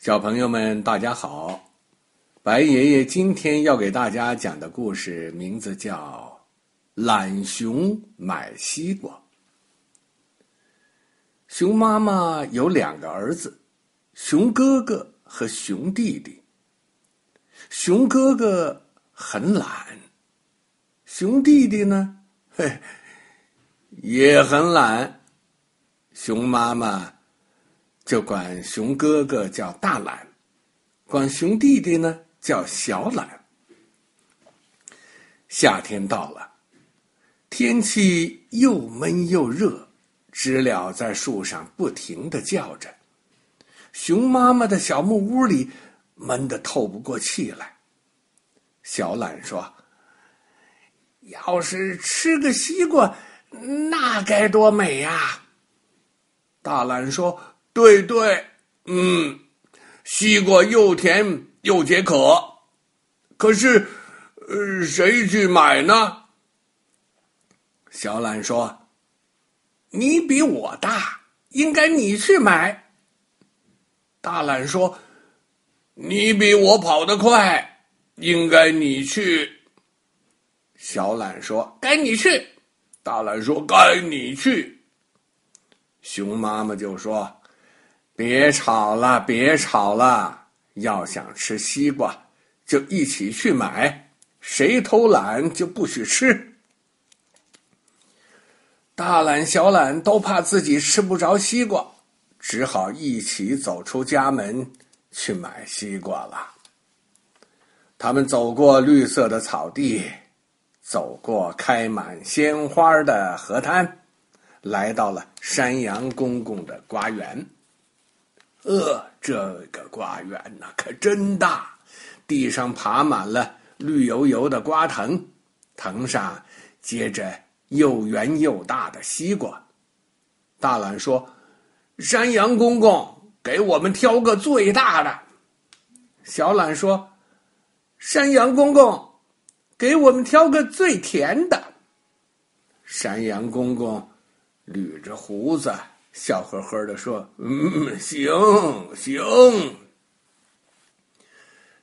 小朋友们，大家好！白爷爷今天要给大家讲的故事名字叫《懒熊买西瓜》。熊妈妈有两个儿子，熊哥哥和熊弟弟。熊哥哥很懒，熊弟弟呢，嘿，也很懒。熊妈妈。就管熊哥哥叫大懒，管熊弟弟呢叫小懒。夏天到了，天气又闷又热，知了在树上不停的叫着。熊妈妈的小木屋里闷得透不过气来。小懒说：“要是吃个西瓜，那该多美呀！”大懒说。对对，嗯，西瓜又甜又解渴，可是，呃，谁去买呢？小懒说：“你比我大，应该你去买。”大懒说：“你比我跑得快，应该你去。”小懒说：“该你去。”大懒说：“该你去。”熊妈妈就说。别吵了，别吵了！要想吃西瓜，就一起去买。谁偷懒就不许吃。大懒、小懒都怕自己吃不着西瓜，只好一起走出家门去买西瓜了。他们走过绿色的草地，走过开满鲜花的河滩，来到了山羊公公的瓜园。呃，这个瓜园呐，可真大，地上爬满了绿油油的瓜藤，藤上结着又圆又大的西瓜。大懒说：“山羊公公，给我们挑个最大的。”小懒说：“山羊公公，给我们挑个最甜的。”山羊公公捋着胡子。笑呵呵的说：“嗯，行行。”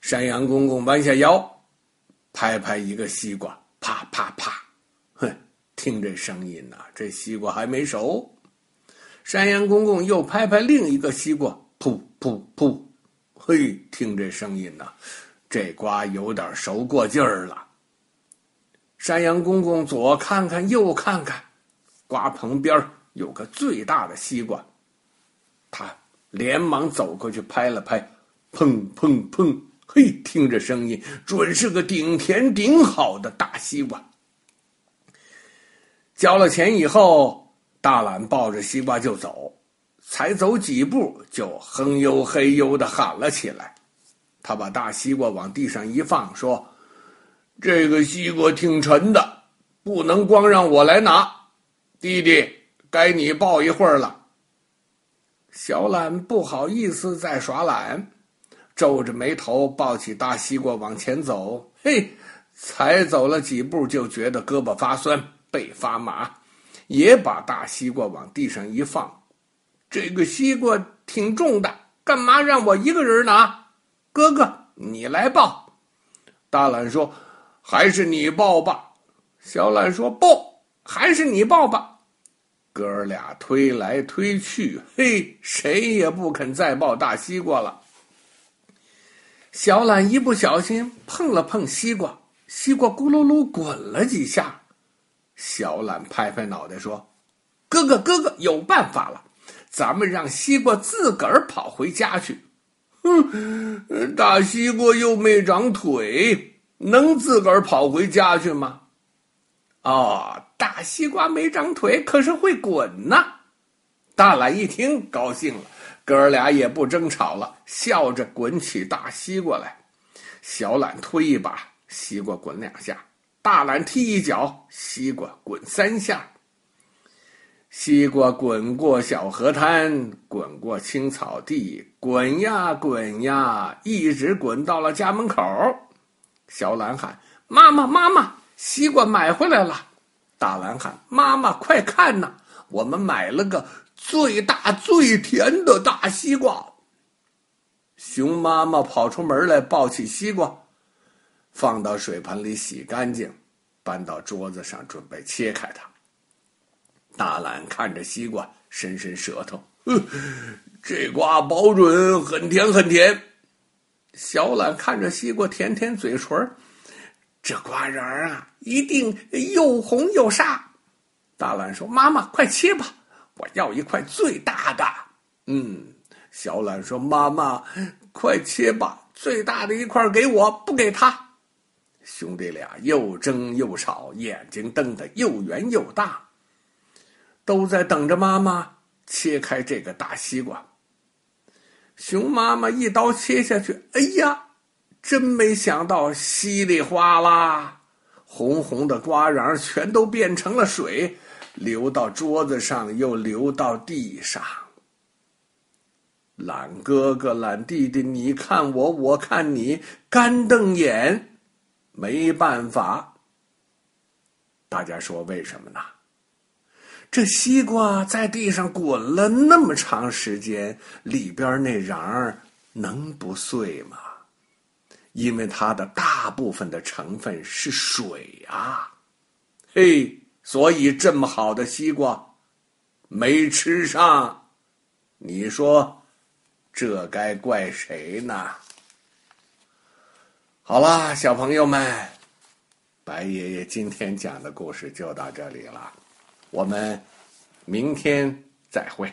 山羊公公弯下腰，拍拍一个西瓜，啪啪啪，哼，听这声音呐，这西瓜还没熟。山羊公公又拍拍另一个西瓜，噗噗噗，嘿，听这声音呐，这瓜有点熟过劲儿了。山羊公公左看看右看看，瓜棚边儿。有个最大的西瓜，他连忙走过去拍了拍，砰砰砰！嘿，听着声音，准是个顶甜顶好的大西瓜。交了钱以后，大懒抱着西瓜就走，才走几步，就哼悠嘿悠的喊了起来。他把大西瓜往地上一放，说：“这个西瓜挺沉的，不能光让我来拿，弟弟。”该你抱一会儿了。小懒不好意思再耍懒，皱着眉头抱起大西瓜往前走。嘿，才走了几步，就觉得胳膊发酸，背发麻，也把大西瓜往地上一放。这个西瓜挺重的，干嘛让我一个人拿？哥哥，你来抱。大懒说：“还是你抱吧。”小懒说：“不，还是你抱吧。”哥俩推来推去，嘿，谁也不肯再抱大西瓜了。小懒一不小心碰了碰西瓜，西瓜咕噜噜滚了几下。小懒拍拍脑袋说：“哥哥，哥哥，有办法了，咱们让西瓜自个儿跑回家去。”哼，大西瓜又没长腿，能自个儿跑回家去吗？哦。大西瓜没长腿，可是会滚呢。大懒一听高兴了，哥儿俩也不争吵了，笑着滚起大西瓜来。小懒推一把，西瓜滚两下；大懒踢一脚，西瓜滚三下。西瓜滚过小河滩，滚过青草地，滚呀滚呀，一直滚到了家门口。小懒喊：“妈妈，妈妈，西瓜买回来了。”大懒喊：“妈妈，快看呐！我们买了个最大最甜的大西瓜。”熊妈妈跑出门来，抱起西瓜，放到水盆里洗干净，搬到桌子上，准备切开它。大懒看着西瓜，伸伸舌头，这瓜保准很甜很甜。小懒看着西瓜，舔舔嘴唇，这瓜瓤啊，一定又红又沙。大懒说：“妈妈，快切吧，我要一块最大的。”嗯，小懒说：“妈妈，快切吧，最大的一块给我，不给他。”兄弟俩又争又吵，眼睛瞪得又圆又大，都在等着妈妈切开这个大西瓜。熊妈妈一刀切下去，哎呀，真没想到，稀里哗啦，红红的瓜瓤全都变成了水，流到桌子上，又流到地上。懒哥哥、懒弟弟，你看我，我看你，干瞪眼，没办法。大家说为什么呢？这西瓜在地上滚了那么长时间，里边那瓤能不碎吗？因为它的大部分的成分是水啊！嘿，所以这么好的西瓜没吃上，你说这该怪谁呢？好啦，小朋友们，白爷爷今天讲的故事就到这里了。我们明天再会。